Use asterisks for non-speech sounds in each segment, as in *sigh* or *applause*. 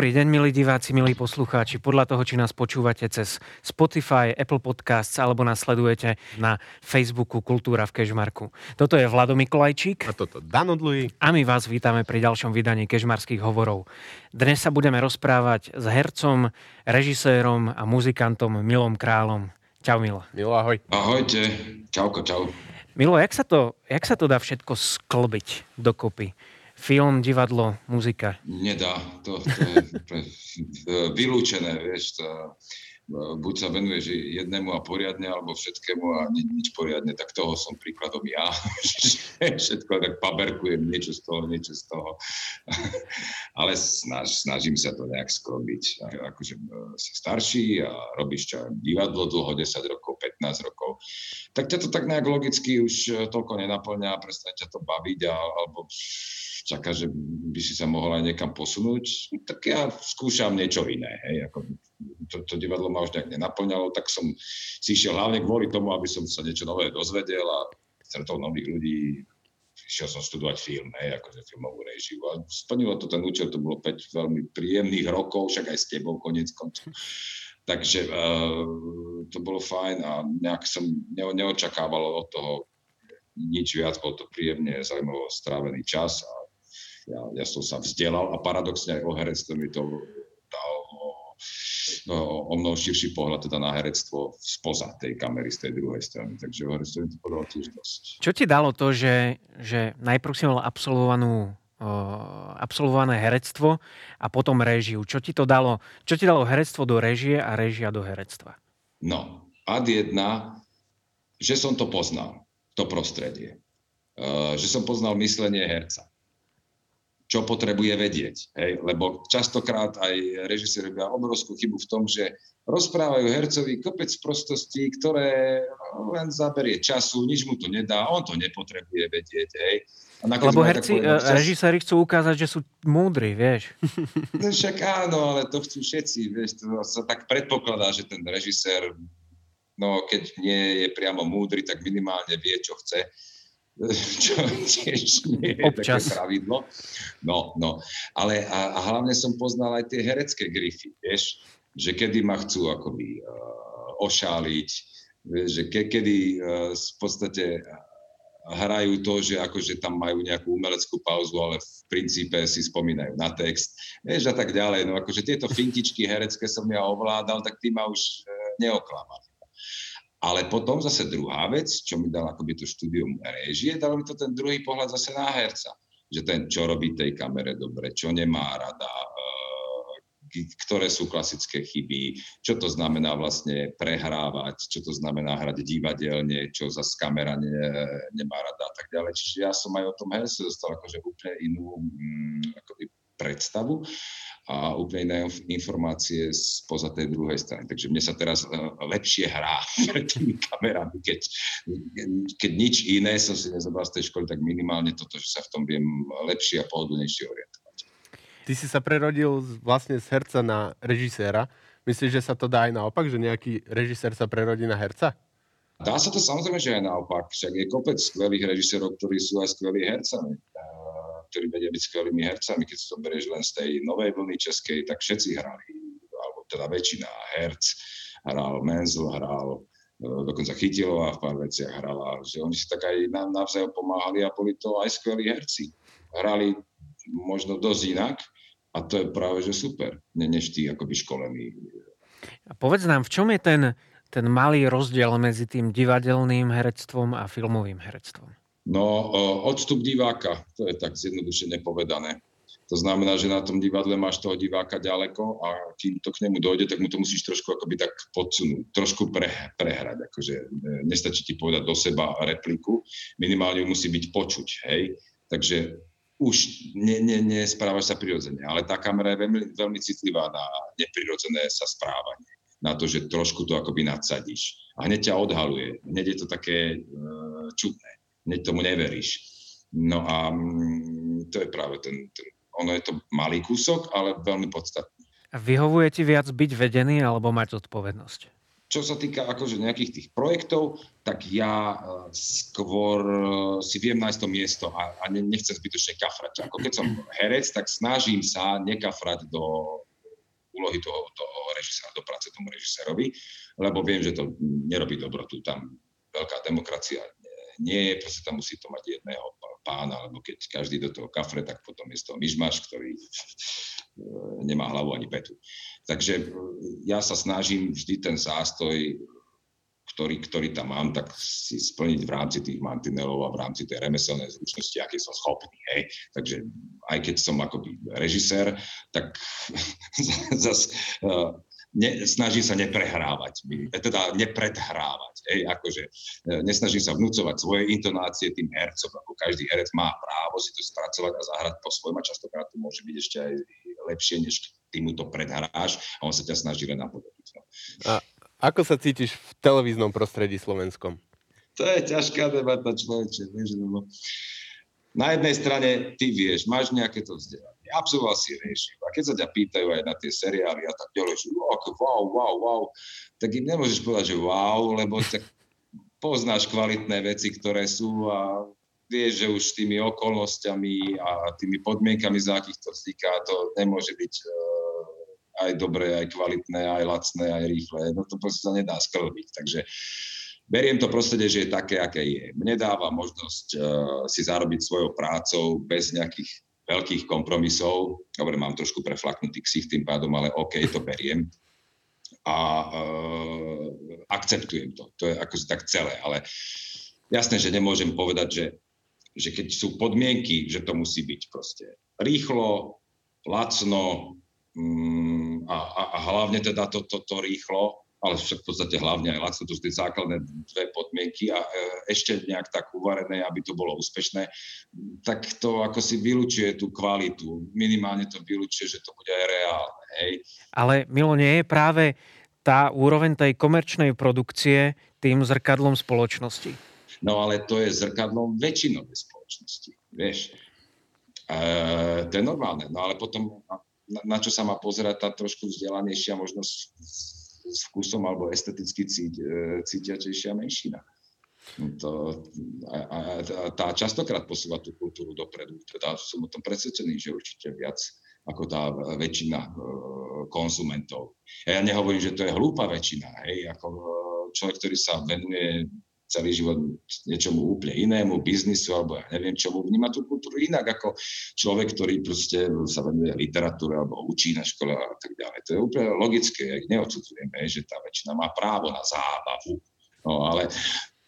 Dobrý deň, milí diváci, milí poslucháči. Podľa toho, či nás počúvate cez Spotify, Apple Podcasts alebo nás sledujete na Facebooku Kultúra v Kežmarku. Toto je Vlado Mikolajčík. A toto Dano. A my vás vítame pri ďalšom vydaní Kežmarských hovorov. Dnes sa budeme rozprávať s hercom, režisérom a muzikantom Milom Králom. Čau, Milo. Milo, ahoj. Ahojte. Čauko, čau. Milo, jak sa to, jak sa to dá všetko sklbiť dokopy? Film, divadlo, muzika? Nedá. To, to je vylúčené, vieš. To, buď sa venuješ jednému a poriadne, alebo všetkému a ni, nič poriadne, tak toho som príkladom ja. *laughs* Všetko tak paberkujem, niečo z toho, niečo z toho. *laughs* Ale snaž, snažím sa to nejak skrobiť. Akože e, si starší a robíš čo, divadlo dlho, 10 rokov, 15 rokov, tak ťa to tak nejak logicky už e, toľko nenaplňa, prestane ťa to baviť a, alebo čaká, že by si sa mohol aj niekam posunúť, tak ja skúšam niečo iné. Hej. Ako to, to divadlo ma už nejak nenaplňalo, tak som si išiel hlavne kvôli tomu, aby som sa niečo nové dozvedel a stretol nových ľudí. Išiel som študovať film, hej, akože filmovú režiu. A splnilo to ten účel, to bolo 5 veľmi príjemných rokov, však aj s tebou konec koncov. Takže uh, to bolo fajn a nejak som ne, neočakával od toho nič viac, bol to príjemne, zaujímavo strávený čas a ja, ja som sa vzdelal a paradoxne aj o herectve mi to dal o, o mnoho širší pohľad teda na herectvo spoza tej kamery z tej druhej strany. Takže o herectve mi to podalo tiež dosť. Čo ti dalo to, že, že najprv si mal absolvovanú absolvované herectvo a potom režiu. Čo ti to dalo? Čo ti dalo herectvo do režie a režia do herectva? No, ad jedna, že som to poznal, to prostredie. Uh, že som poznal myslenie herca čo potrebuje vedieť. Hej? Lebo častokrát aj režisér robia obrovskú chybu v tom, že rozprávajú hercovi kopec prostostí, ktoré len zaberie času, nič mu to nedá, on to nepotrebuje vedieť. Hej? A Lebo herci, čas... režiséri chcú ukázať, že sú múdri, vieš. No však áno, ale to chcú všetci, vieš, to sa tak predpokladá, že ten režisér, no keď nie je priamo múdry, tak minimálne vie, čo chce *laughs* čo tiež nie je Občas. také pravidlo. No, no. Ale a, a hlavne som poznal aj tie herecké grify, vieš, že kedy ma chcú akoby uh, ošáliť, vieš, že ke, kedy uh, v podstate hrajú to, že akože tam majú nejakú umeleckú pauzu, ale v princípe si spomínajú na text, vieš, a tak ďalej. No akože tieto fintičky herecké som ja ovládal, tak tí ma už neoklamali. Ale potom zase druhá vec, čo mi dal akoby to štúdium režie, dalo mi to ten druhý pohľad zase na herca. Že ten, čo robí tej kamere dobre, čo nemá rada, eh, ktoré sú klasické chyby, čo to znamená vlastne prehrávať, čo to znamená hrať divadelne, čo za kamera ne, nemá rada a tak ďalej. Čiže ja som aj o tom herce dostal akože úplne inú mm, akoby predstavu a úplne iné informácie spoza tej druhej strany. Takže mne sa teraz e, lepšie hrá *laughs* pred tými kamerami, keď, keď nič iné som si nezobral z tej školy, tak minimálne toto, že sa v tom viem lepšie a pohodlnejšie orientovať. Ty si sa prerodil vlastne z herca na režiséra. Myslíš, že sa to dá aj naopak, že nejaký režisér sa prerodí na herca? Dá sa to samozrejme, že aj naopak. Však je kopec skvelých režisérov, ktorí sú aj skvelí hercami ktorí vedia byť skvelými hercami. Keď to berieš len z tej novej vlny českej, tak všetci hrali, alebo teda väčšina herc. Hral Menzel, hral e, dokonca Chytilová v pár veciach hrala, že oni si tak aj navzájom pomáhali a boli to aj skvelí herci. Hrali možno dosť inak a to je práve, že super, ne, než tí akoby školení. A povedz nám, v čom je ten, ten malý rozdiel medzi tým divadelným herectvom a filmovým herectvom? No, odstup diváka, to je tak zjednodušene povedané. To znamená, že na tom divadle máš toho diváka ďaleko a kým to k nemu dojde, tak mu to musíš trošku akoby tak podsunúť, trošku pre, prehrať. Akože e, nestačí ti povedať do seba repliku, minimálne musí byť počuť, hej. Takže už ne, ne, nesprávaš sa prirodzene, ale tá kamera je veľmi, veľmi citlivá na neprirodzené sa správanie, na to, že trošku to akoby nadsadíš. A hneď ťa odhaluje, hneď je to také uh, čudné tomu neveríš. No a mm, to je práve ten, ten, ono je to malý kúsok, ale veľmi podstatný. A vyhovuje ti viac byť vedený alebo mať zodpovednosť? Čo sa týka akože nejakých tých projektov, tak ja e, skôr e, si viem nájsť to miesto a, a nechcem zbytočne kafrať. Ako keď som herec, tak snažím sa nekafrať do úlohy toho, toho režisera, do práce tomu režisérovi, lebo viem, že to nerobí dobrotu. Tam veľká demokracia nie je, proste tam musí to mať jedného pána, lebo keď každý do toho kafre, tak potom je z toho myžmaš, ktorý e, nemá hlavu ani petu. Takže e, ja sa snažím vždy ten zástoj ktorý, ktorý tam mám, tak si splniť v rámci tých mantinelov a v rámci tej remeselnej zručnosti, aké som schopný. Hej. Takže aj keď som akoby režisér, tak *laughs* zase ne, snažím sa neprehrávať, teda nepredhrávať. Hej, akože uh, nesnažím sa vnúcovať svoje intonácie tým hercom, ako každý herec má právo si to spracovať a zahrať po svojom a častokrát to môže byť ešte aj lepšie, než ty mu to predhráš a on sa ťa snaží len napodobiť. No. A ako sa cítiš v televíznom prostredí slovenskom? To je ťažká debata, človeče. Vieš, lebo na jednej strane ty vieš, máš nejaké to vzdelanie, absolvoval si režiu a keď sa ťa pýtajú aj na tie seriály a tak ďalej, že wow, wow, wow, tak im nemôžeš povedať, že wow, lebo tak poznáš kvalitné veci, ktoré sú a vieš, že už tými okolnostiami a tými podmienkami, za akých to vzniká, to nemôže byť aj dobré, aj kvalitné, aj lacné, aj rýchle. No to proste sa nedá sklbiť. Takže beriem to prostredie, že je také, aké je. Mne dáva možnosť uh, si zarobiť svojou prácou bez nejakých veľkých kompromisov. Dobre, mám trošku preflaknutý ksich tým pádom, ale OK, to beriem. A uh, akceptujem to. To je ako tak celé. Ale jasné, že nemôžem povedať, že, že keď sú podmienky, že to musí byť proste rýchlo, lacno, Mm, a, a, a hlavne teda to, to, to rýchlo, ale však v podstate hlavne aj lacno, to sú tie základné dve podmienky a e, ešte nejak tak uvarené, aby to bolo úspešné, tak to ako si vylučuje tú kvalitu. Minimálne to vylučuje, že to bude aj reálne. Hej. Ale Milo, nie je práve tá úroveň tej komerčnej produkcie tým zrkadlom spoločnosti? No ale to je zrkadlom väčšinovej spoločnosti, vieš. E, to je normálne. No ale potom na, na čo sa má pozerať tá trošku vzdelanejšia, možno s, vkusom alebo esteticky cít, e, cítiačejšia menšina. No to, a, a tá častokrát posúva tú kultúru dopredu. Teda som o tom presvedčený, že určite viac ako tá väčšina e, konzumentov. Ja nehovorím, že to je hlúpa väčšina. Hej, ako e, človek, ktorý sa venuje celý život niečomu úplne inému, biznisu alebo ja neviem čomu, vníma tú kultúru inak ako človek, ktorý proste sa venuje literatúre alebo učí na škole a tak ďalej. To je úplne logické, ak neodsudzujeme, že tá väčšina má právo na zábavu. No ale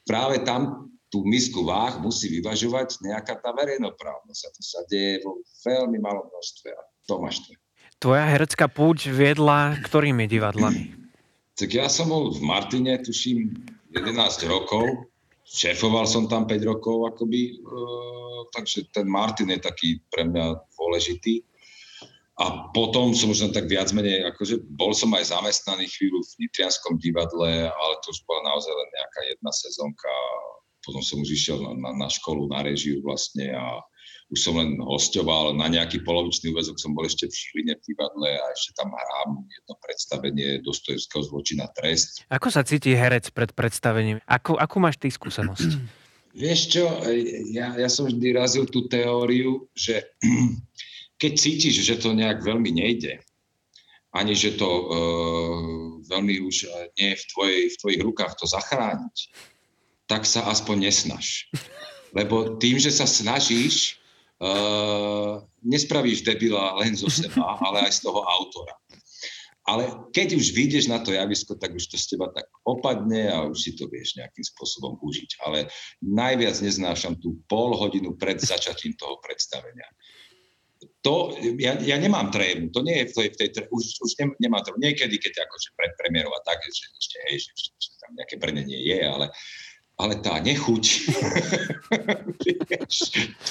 práve tam tú misku váh musí vyvažovať nejaká tá verejnoprávnosť a to sa deje vo veľmi malom množstve a to máš to. Tvoja herecká púť viedla ktorými divadlami? Tak ja som bol v Martine, tuším, 11 rokov. Šéfoval som tam 5 rokov, akoby, e, takže ten Martin je taký pre mňa dôležitý. A potom som už len tak viac menej, akože bol som aj zamestnaný chvíľu v Nitrianskom divadle, ale to už bola naozaj len nejaká jedna sezónka. Potom som už išiel na, na, na školu, na režiu vlastne a už som len hostoval, na nejaký polovičný úvezok som bol ešte v Žiline v divadle a ešte tam hrám jedno predstavenie Dostojevského zločina trest. Ako sa cíti herec pred predstavením? Ako, akú máš ty skúsenosť? *clears throat* Vieš čo, ja, ja som vždy razil tú teóriu, že *clears throat* keď cítiš, že to nejak veľmi nejde, ani že to uh, veľmi už nie je v, tvojej, v tvojich rukách to zachrániť, tak sa aspoň nesnaž. *laughs* Lebo tým, že sa snažíš, uh, nespravíš debila len zo seba, *laughs* ale aj z toho autora. Ale keď už vyjdeš na to javisko, tak už to z teba tak opadne a už si to vieš nejakým spôsobom užiť. Ale najviac neznášam tú pol hodinu pred začatím toho predstavenia. To, ja, ja nemám trému, to nie je v tej, v tej už, už nem, nemám trému. Niekedy, keď akože pred premiérou a tak, že ešte, hej, že, že tam nejaké brnenie je, ale ale tá nechuť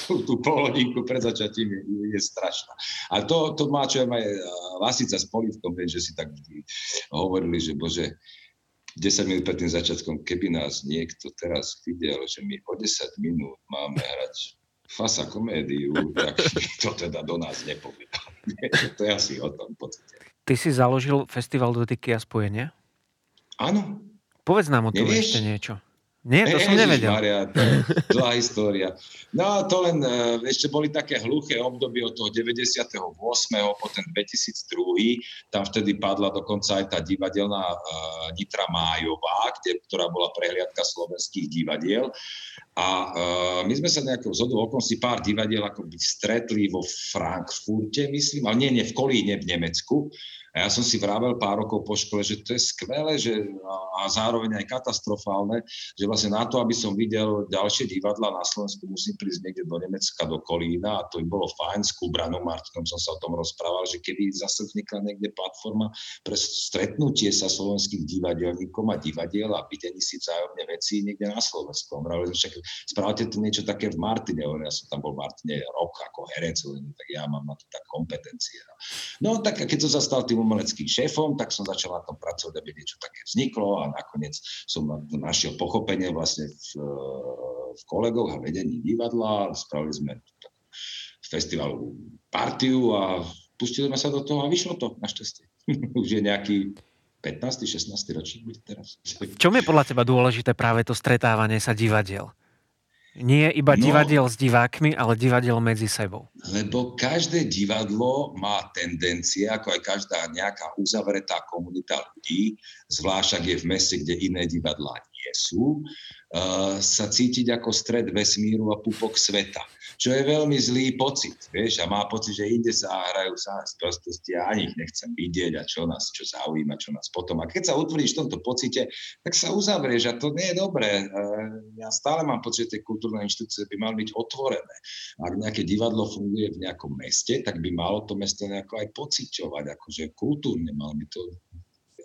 tú, tú polhodinku pred začatím je, je strašná. A to, to má čo aj Lasica s Polivkom, že si tak vždy hovorili, že bože, 10 minút pred tým začiatkom, keby nás niekto teraz videl, že my o 10 minút máme hrať fasa komédiu, tak to teda do nás nepovedal. to je asi o tom pocite. Ty si založil festival dotyky a spojenia? Áno. Povedz nám o tom ešte niečo. Nie, to som nevedel. Maria, to je zlá história. No a to len, e, ešte boli také hluché obdobie od toho 98. po ten 2002. Tam vtedy padla dokonca aj tá divadelná uh, Nitra Májová, kde, ktorá bola prehliadka slovenských divadiel. A uh, my sme sa nejakou zhodu okolností pár divadiel ako by stretli vo Frankfurte, myslím, ale nie, nie v Kolíne v Nemecku. A ja som si vravel pár rokov po škole, že to je skvelé že, a zároveň aj katastrofálne, že vlastne na to, aby som videl ďalšie divadla na Slovensku, musím prísť niekde do Nemecka, do Kolína a to by bolo fajn. S Kubranom Martinom som sa o tom rozprával, že keby zase vznikla niekde platforma pre stretnutie sa slovenských divadelníkov a divadiel a videní si vzájomne veci niekde na Slovensku. Mravili sme však, spravte tu niečo také v Martine, ja som tam bol v Martine rok ako herec, tak ja mám na to tak kompetencie. No tak keď som sa stal tým umeleckým šéfom, tak som začal na tom pracovať, aby niečo také vzniklo a nakoniec som našiel pochopenie vlastne v, v kolegoch a vedení divadla. Spravili sme festivalovú partiu a pustili sme sa do toho a vyšlo to našťastie. *laughs* Už je nejaký 15. 16. ročník bude teraz. V čom je podľa teba dôležité práve to stretávanie sa divadiel? Nie iba no, divadiel s divákmi, ale divadiel medzi sebou. Lebo každé divadlo má tendencie, ako aj každá nejaká uzavretá komunita ľudí, zvlášť ak je v meste, kde iné divadlá nie sú, uh, sa cítiť ako stred vesmíru a pupok sveta čo je veľmi zlý pocit, vieš, a má pocit, že inde sa hrajú sa z prostosti a ani ich nechcem vidieť a čo nás, čo zaujíma, čo nás potom. A keď sa utvrdíš v tomto pocite, tak sa uzavrieš a to nie je dobré. Ja stále mám pocit, že tie kultúrne inštitúcie by mali byť otvorené. Ak nejaké divadlo funguje v nejakom meste, tak by malo to mesto nejako aj pociťovať, akože kultúrne mal by to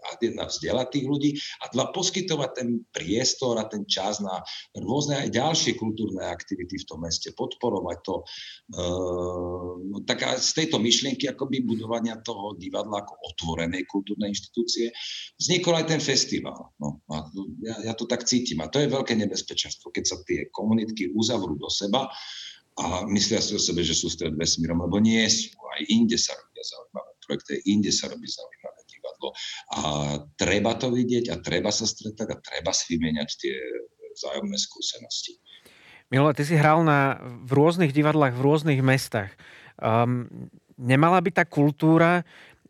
a jedna vzdelať tých ľudí a dva poskytovať ten priestor a ten čas na rôzne aj ďalšie kultúrne aktivity v tom meste, podporovať to. Uh, tak a z tejto myšlienky akoby budovania toho divadla ako otvorenej kultúrnej inštitúcie vznikol aj ten festival. No, a ja, ja to tak cítim a to je veľké nebezpečenstvo, keď sa tie komunitky uzavrú do seba a myslia si o sebe, že sú stred vesmírom, lebo nie sú. Aj inde sa robia zaujímavé projekty, inde sa robí zaujímavé divadlo. A treba to vidieť a treba sa stretať a treba si vymieňať tie vzájomné skúsenosti. Milo, ty si hral na, v rôznych divadlách, v rôznych mestách. Um, nemala by tá kultúra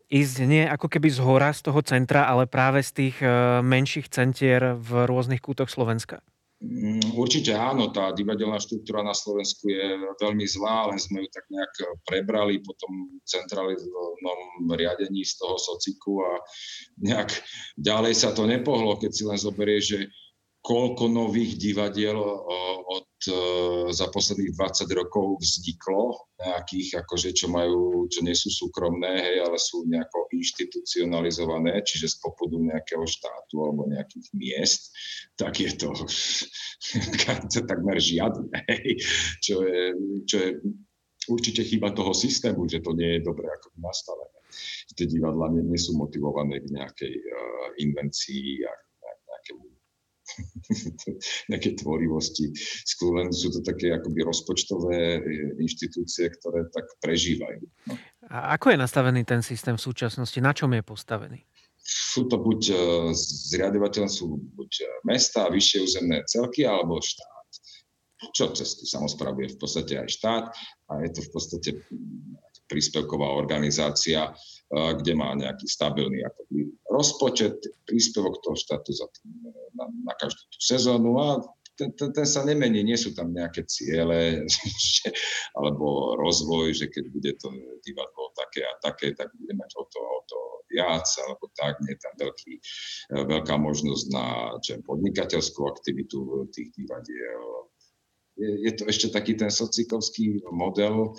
ísť nie ako keby z hora, z toho centra, ale práve z tých uh, menších centier v rôznych kútoch Slovenska? Mm, určite áno, tá divadelná štruktúra na Slovensku je veľmi zlá, len sme ju tak nejak prebrali po tom centralizovanom riadení z toho sociku a nejak ďalej sa to nepohlo, keď si len zoberie, že koľko nových divadiel od, e, za posledných 20 rokov vzniklo, nejakých, akože, čo majú, čo nie sú súkromné, hej, ale sú nejako inštitucionalizované, čiže z popudu nejakého štátu alebo nejakých miest, tak je to, *laughs* to takmer žiadne, hej, čo je, čo je určite chyba toho systému, že to nie je dobre ako nastavené. Tie divadla nie, nie sú motivované k nejakej uh, invencii a *laughs* nejaké tvorivosti. Skôr len sú to také akoby rozpočtové e, inštitúcie, ktoré tak prežívajú. No. A ako je nastavený ten systém v súčasnosti? Na čom je postavený? Sú to buď e, zriadovateľ sú buď e, mesta, vyššie územné celky, alebo štát. Čo cez tú samozprávu je v podstate aj štát a je to v podstate príspevková organizácia, kde má nejaký stabilný akoby, rozpočet, príspevok toho štátu za tým, na, na každú tú sezónu a ten, ten, ten sa nemení, nie sú tam nejaké ciele *laughs* alebo rozvoj, že keď bude to divadlo také a také, tak bude mať o to, o to viac, alebo tak, nie je tam veľký, veľká možnosť na podnikateľskú aktivitu tých divadiel, je, to ešte taký ten socikovský model,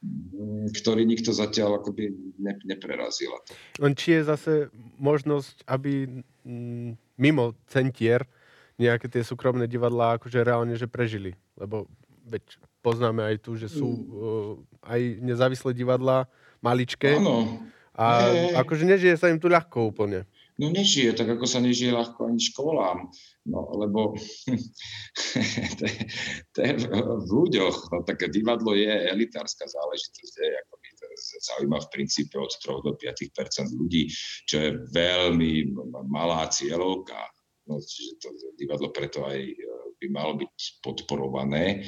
mm, ktorý nikto zatiaľ akoby ne, neprerazil. Len či je zase možnosť, aby mm, mimo centier nejaké tie súkromné divadlá akože reálne že prežili. Lebo veď poznáme aj tu, že sú uh, aj nezávislé divadlá maličké. Áno. A hey. akože nežije sa im tu ľahko úplne. No nežije, tak ako sa nežije ľahko ani školám. No, lebo *laughs* to, je, to je v ľuďoch, no, také divadlo je elitárska záležitosť, je, ako to zaujíma v princípe od 3 do 5% ľudí, čo je veľmi malá cieľovka. No, čiže to divadlo preto aj by malo byť podporované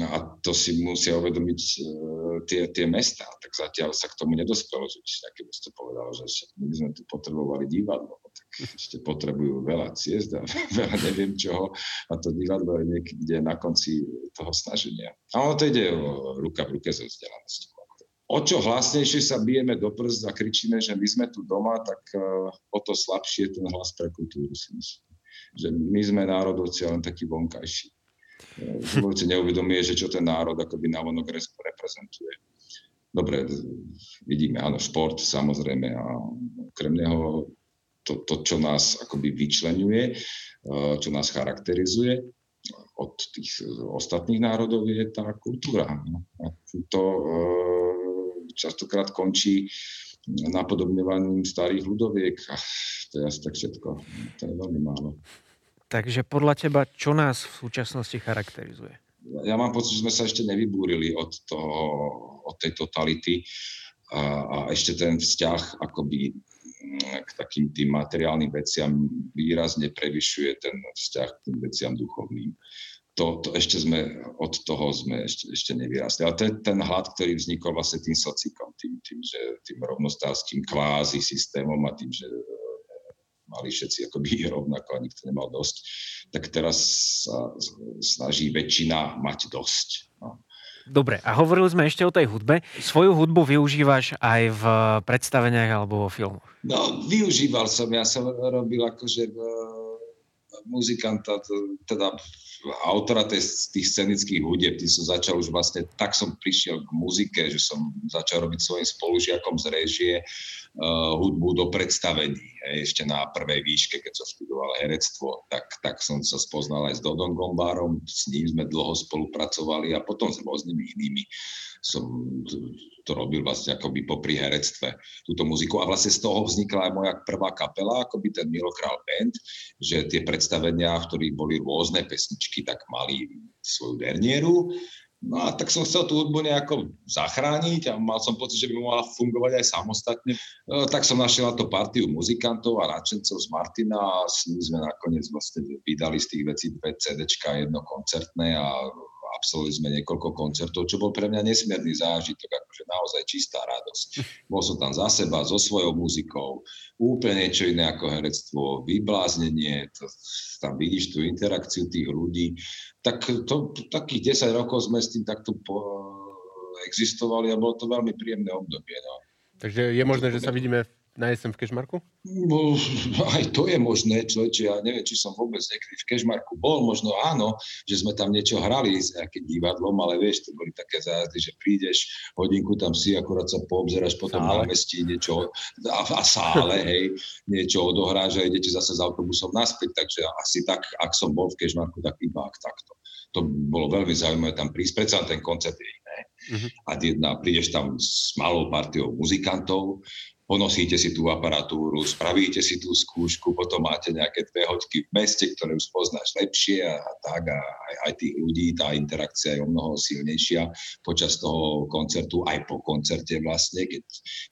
a to si musia uvedomiť uh, tie, tie mesta. Tak zatiaľ sa k tomu nedospelo, že nejaké mesto povedalo, že my sme tu potrebovali divadlo, tak ešte potrebujú veľa ciest a *laughs* veľa neviem čoho a to divadlo je niekde na konci toho snaženia. A ono to ide o ruka v ruke so vzdelanosťou. O čo hlasnejšie sa bijeme do prst a kričíme, že my sme tu doma, tak uh, o to slabšie je ten hlas pre kultúru si myslím. Že my sme národovci len takí vonkajší si neuvedomuje, že čo ten národ akoby navonok reprezentuje. Dobre, vidíme, áno, šport samozrejme a okrem neho to, to, čo nás akoby vyčlenuje, eh, čo nás charakterizuje od tých ostatných národov je tá kultúra. A to eh, častokrát končí napodobňovaním starých ľudoviek to je asi tak všetko. To je veľmi málo. Takže podľa teba, čo nás v súčasnosti charakterizuje? Ja mám pocit, že sme sa ešte nevybúrili od, toho, od tej totality a, a ešte ten vzťah akoby mm, k takým tým materiálnym veciam výrazne prevyšuje ten vzťah k tým veciam duchovným. To, to ešte sme, od toho sme ešte, ešte nevyrastli. Ale ten, ten hlad, ktorý vznikol vlastne tým socikom, tým, tým, že, tým rovnostárským kvázi systémom a tým, že mali všetci akoby *laughs* rovnako a nikto nemal dosť, tak teraz sa snaží väčšina mať dosť. No. Dobre, a hovorili sme ešte o tej hudbe. Svoju hudbu využívaš aj v predstaveniach alebo vo filmoch? No, využíval som. Ja som robil akože muzikanta, teda autora tých, tých scenických hudieb, tým som začal už vlastne, tak som prišiel k muzike, že som začal robiť svojim spolužiakom z režie uh, hudbu do predstavení. Ešte na prvej výške, keď som študoval herectvo, tak, tak som sa spoznal aj s Dodom Gombárom, s ním sme dlho spolupracovali a potom s rôznymi inými som to robil vlastne akoby popri herectve, túto muziku. A vlastne z toho vznikla aj moja prvá kapela, akoby ten Milokrál Band, že tie predstavenia, v ktorých boli rôzne pesničky, tak mali svoju dernieru. No a tak som chcel tú hudbu nejako zachrániť a mal som pocit, že by mohla fungovať aj samostatne. No, tak som našiel na to partiu muzikantov a nadšencov z Martina a s nimi sme nakoniec vlastne vydali z tých vecí dve CDčka, jedno koncertné a absolvovali sme niekoľko koncertov, čo bol pre mňa nesmierny zážitok, akože naozaj čistá radosť. Bol som tam za seba, so svojou muzikou, úplne niečo iné ako herectvo, vybláznenie, to, tam vidíš tú interakciu tých ľudí. Tak to, takých 10 rokov sme s tým takto po, existovali a bolo to veľmi príjemné obdobie. No. Takže je možné, že sa vidíme na jesem v Kešmarku? No, aj to je možné, človeče, ja neviem, či som vôbec niekedy v Kešmarku bol, možno áno, že sme tam niečo hrali s nejakým divadlom, ale vieš, to boli také zájazdy, že prídeš, hodinku tam si, akurát sa poobzeráš potom na mestí, niečo a, a sále, *laughs* hej, niečo odohráš a idete zase s autobusom naspäť, takže asi tak, ak som bol v Kešmarku, tak iba ak takto. To bolo veľmi zaujímavé tam prísť, predsa ten koncert je iné. Uh-huh. A jedna, prídeš tam s malou partiou muzikantov, ponosíte si tú aparatúru, spravíte si tú skúšku, potom máte nejaké dve hoďky v meste, ktoré už poznáš lepšie a, a tak a aj, aj tých ľudí, tá interakcia je o mnoho silnejšia počas toho koncertu, aj po koncerte vlastne, keď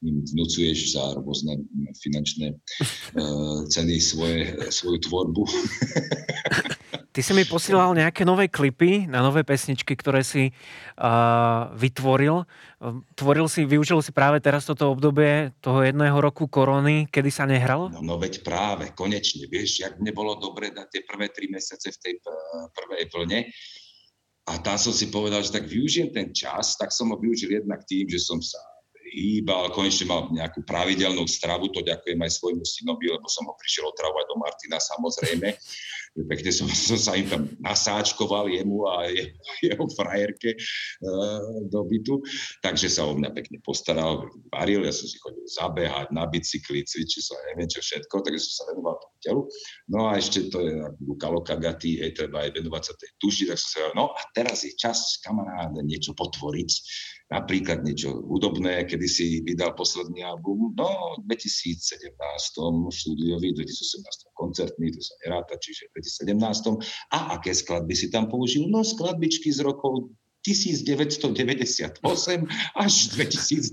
im vnúcuješ za rôzne finančné uh, ceny svoje, svoju tvorbu. *laughs* Ty si mi posielal nejaké nové klipy na nové pesničky, ktoré si uh, vytvoril. Tvoril si, využil si práve teraz toto obdobie toho jedného roku korony, kedy sa nehralo? No, no veď práve, konečne. Vieš, jak mne bolo dobre na tie prvé tri mesiace v tej prvej vlne. A tam som si povedal, že tak využijem ten čas, tak som ho využil jednak tým, že som sa hýbal, konečne mal nejakú pravidelnú stravu, to ďakujem aj svojmu synovi, lebo som ho prišiel otravovať do Martina samozrejme pekne som, *laughs* som sa im tam nasáčkoval jemu a je, jeho frajerke uh, do bytu, takže sa o mňa pekne postaral, varil, ja som si chodil zabehať na bicykli, cvičil som, neviem čo všetko, takže som sa venoval tomu telu. No a ešte to je Luka Lokagaty, hej, treba aj venovať sa tej tuši, tak som sa no a teraz je čas, kamaráde, niečo potvoriť, napríklad niečo hudobné, kedy si vydal posledný album, no v 2017 štúdiový, 2018 koncertný, to sa neráta, čiže v 2017. A aké skladby si tam použil? No skladbičky z rokov 1998 až 2010.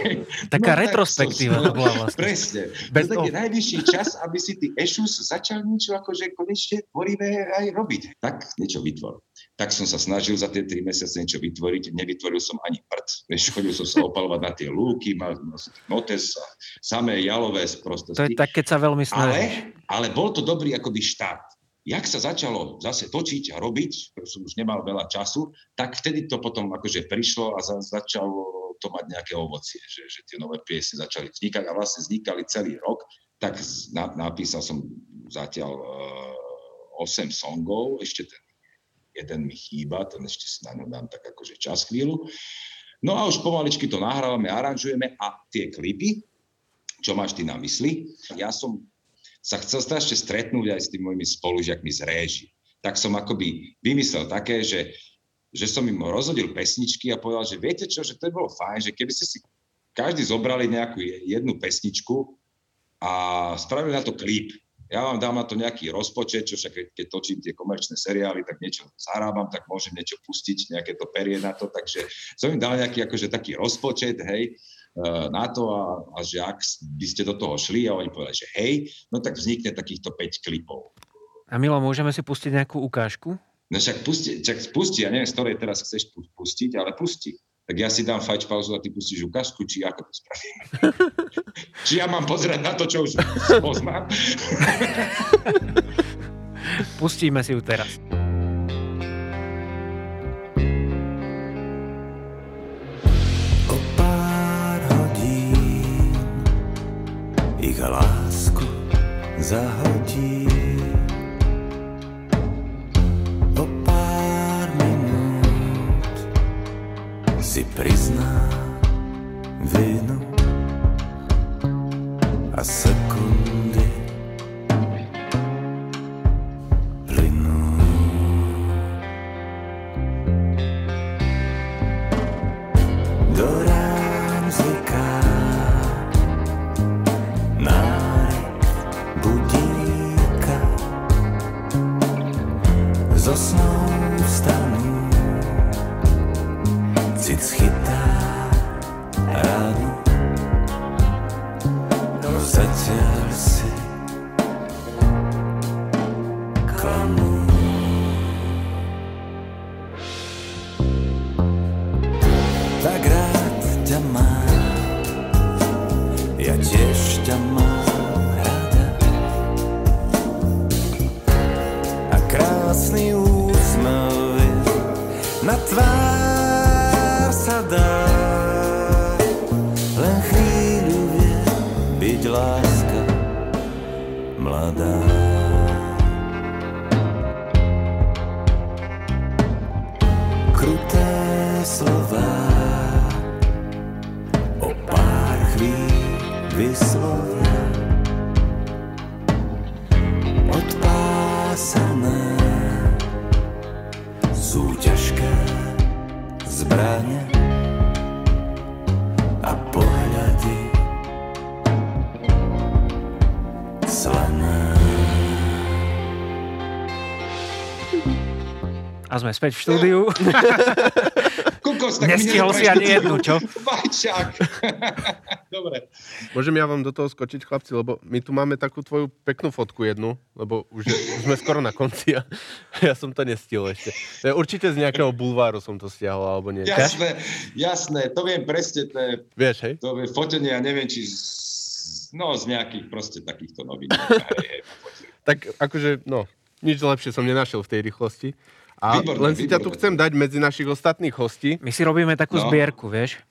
*laughs* Taká no, retrospektíva to bola vlastne. Presne. Bez to je najvyšší čas, aby si ty Ešus začal niečo akože konečne tvorivé aj robiť. Tak niečo vytvor. Tak som sa snažil za tie tri mesiace niečo vytvoriť. Nevytvoril som ani prd. Vieš, chodil som sa opalovať na tie lúky, mal, notes samé jalové prostosti. To je tak, keď sa veľmi snažíš. Ale, ale bol to dobrý akoby štart jak sa začalo zase točiť a robiť, som už nemal veľa času, tak vtedy to potom akože prišlo a za, začalo to mať nejaké ovocie, že, že tie nové piesne začali vznikať a vlastne vznikali celý rok, tak na, napísal som zatiaľ uh, eh, 8 songov, ešte ten jeden mi chýba, ten ešte si na ňom dám tak akože čas chvíľu. No a už pomaličky to nahrávame, aranžujeme a tie klipy, čo máš ty na mysli, ja som sa chcel strašne stretnúť aj s tými mojimi spolužiakmi z réži. Tak som akoby vymyslel také, že, že som im rozhodil pesničky a povedal, že viete čo, že to by bolo fajn, že keby ste si každý zobrali nejakú jednu pesničku a spravili na to klip. Ja vám dám na to nejaký rozpočet, čo však keď točím tie komerčné seriály, tak niečo zarábam, tak môžem niečo pustiť, nejaké to perie na to, takže som im dal nejaký akože taký rozpočet, hej, na to a, a že ak by ste do toho šli a oni povedali, že hej, no tak vznikne takýchto 5 klipov. A Milo, môžeme si pustiť nejakú ukážku? No však pusti, však pusti, ja neviem, z ktorej teraz chceš pustiť, ale pusti. Tak ja si dám fajč pauzu a ty pustíš ukážku, či ako to spravím. *laughs* či ja mám pozerať na to, čo už *laughs* poznám. Pustíme si ju teraz. Zahodí. O pár minút si prizná zbranie a pohľady slané. A sme späť v štúdiu. *laughs* Kukos, tak Nestihol si ani jednu, čo? *laughs* Vajčák. *laughs* Dobre. Môžem ja vám do toho skočiť, chlapci, lebo my tu máme takú tvoju peknú fotku jednu, lebo už, je, už sme skoro na konci a *laughs* ja som to nestihol ešte. Určite z nejakého bulváru som to stiahol, alebo nie. Jasné, jasné, to viem presne, to je, Vieš, hej? To je fotenie, ja neviem, či z, no, z nejakých proste takýchto novín. tak akože, no, nič lepšie som nenašiel v tej rýchlosti. A výborné, len si výborné. ťa tu chcem dať medzi našich ostatných hostí. My si robíme takú no. zbierku, vieš?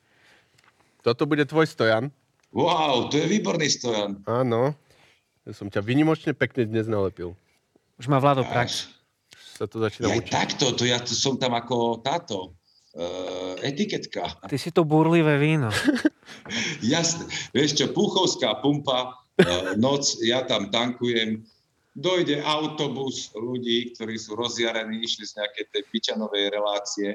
Toto bude tvoj stojan. Wow, to je výborný stojan. Áno. Ja som ťa vynimočne pekne dnes nalepil. Už má Vlado prax. Sa to začína ja, učiť. Takto, to ja tu som tam ako táto uh, etiketka. Ty si to burlivé víno. *laughs* Jasne. Vieš čo, Púchovská pumpa, uh, noc, ja tam tankujem, dojde autobus ľudí, ktorí sú rozjarení, išli z nejakej tej pičanovej relácie.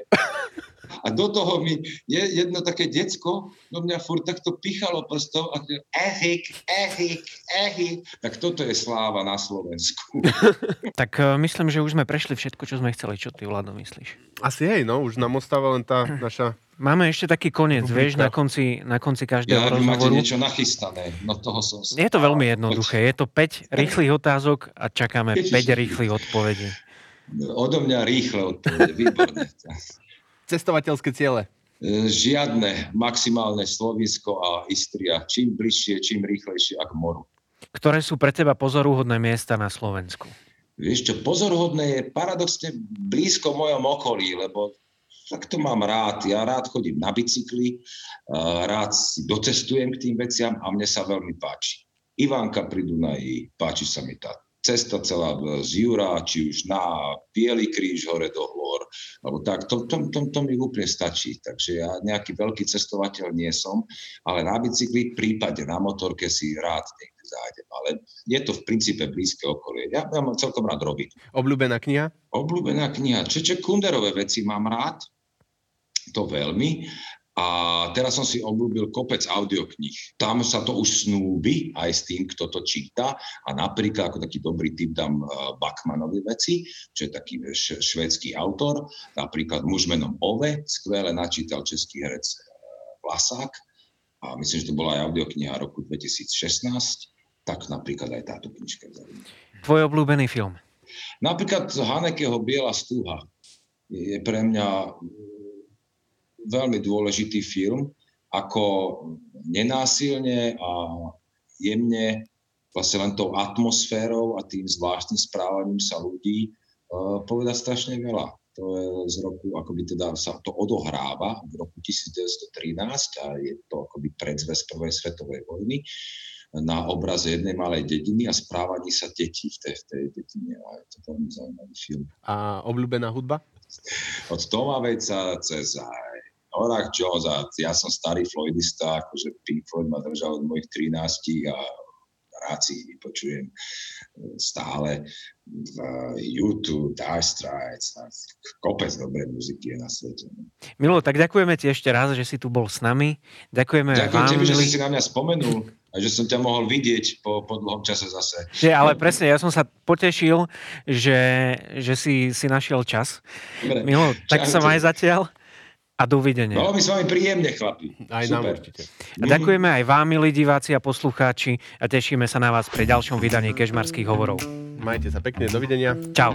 A do toho mi je jedno také decko do mňa furt takto pichalo prstom a Erik, Erik, Erik. Tak toto je sláva na Slovensku. *laughs* tak uh, myslím, že už sme prešli všetko, čo sme chceli. Čo ty, Vlado, myslíš? Asi hej, no, už nám ostáva len tá naša Máme ešte taký koniec, vieš, na konci, na konci každého ja, rozhovoru. máte niečo nachystané, no toho som si... Je to veľmi jednoduché, je to 5 *laughs* rýchlych otázok a čakáme 5 rýchlych odpovedí. Odo mňa rýchle odpovede, výborné. *laughs* Cestovateľské ciele? E, žiadne, maximálne Slovinsko a Istria. Čím bližšie, čím rýchlejšie ako moru. Ktoré sú pre teba pozoruhodné miesta na Slovensku? Vieš čo, pozoruhodné je paradoxne blízko v mojom okolí, lebo tak to mám rád. Ja rád chodím na bicykli, rád si docestujem k tým veciam a mne sa veľmi páči. Ivánka pri Dunaji, páči sa mi tá cesta celá z Jura, či už na Bielý kríž hore do hôr, alebo tak, to, to, to, to mi úplne stačí. Takže ja nejaký veľký cestovateľ nie som, ale na bicykli, prípade na motorke si rád niekde zájdem. Ale je to v princípe blízke okolie. Ja, ja mám celkom rád robiť. Obľúbená kniha? Obľúbená kniha. Čeče Kunderové veci mám rád to veľmi. A teraz som si obľúbil kopec audiokníh. Tam sa to už snúbi aj s tým, kto to číta. A napríklad ako taký dobrý typ dám eh, Bachmanovi veci, čo je taký švedský autor. Napríklad muž menom Ove, skvele načítal český herec eh, Vlasák. A myslím, že to bola aj audiokniha roku 2016. Tak napríklad aj táto knižka. Tvoj obľúbený film? Napríklad Hanekeho Biela stúha je pre mňa veľmi dôležitý film, ako nenásilne a jemne vlastne len tou atmosférou a tým zvláštnym správaním sa ľudí uh, povedať strašne veľa. To je z roku, akoby teda sa to odohráva v roku 1913 a je to akoby predzves prvej svetovej vojny na obraze jednej malej dediny a správaní sa detí v tej, v tej dedine. A je to veľmi zaujímavý film. A obľúbená hudba? Od Toma Vejca cez aj Norah Jones a ja som starý Floydista, akože Pink Floyd ma držal od mojich 13 a rád si vypočujem e, stále v YouTube, Dire Straits, kopec dobrej muziky je na svete. No. Milo, tak ďakujeme ti ešte raz, že si tu bol s nami. Ďakujeme Ďakujem vám, tebe, že si na mňa spomenul a že som ťa mohol vidieť po, po dlhom čase zase. Nie, ale presne, ja som sa potešil, že, že si, si našiel čas. Dobre. Milo, tak sa maj zatiaľ a dovidenia. Bolo mi s vami príjemne, chlapi. Aj Super. nám určite. A ďakujeme aj vám, milí diváci a poslucháči a tešíme sa na vás pri ďalšom vydaní Kežmarských hovorov. Majte sa pekne, dovidenia. Čau.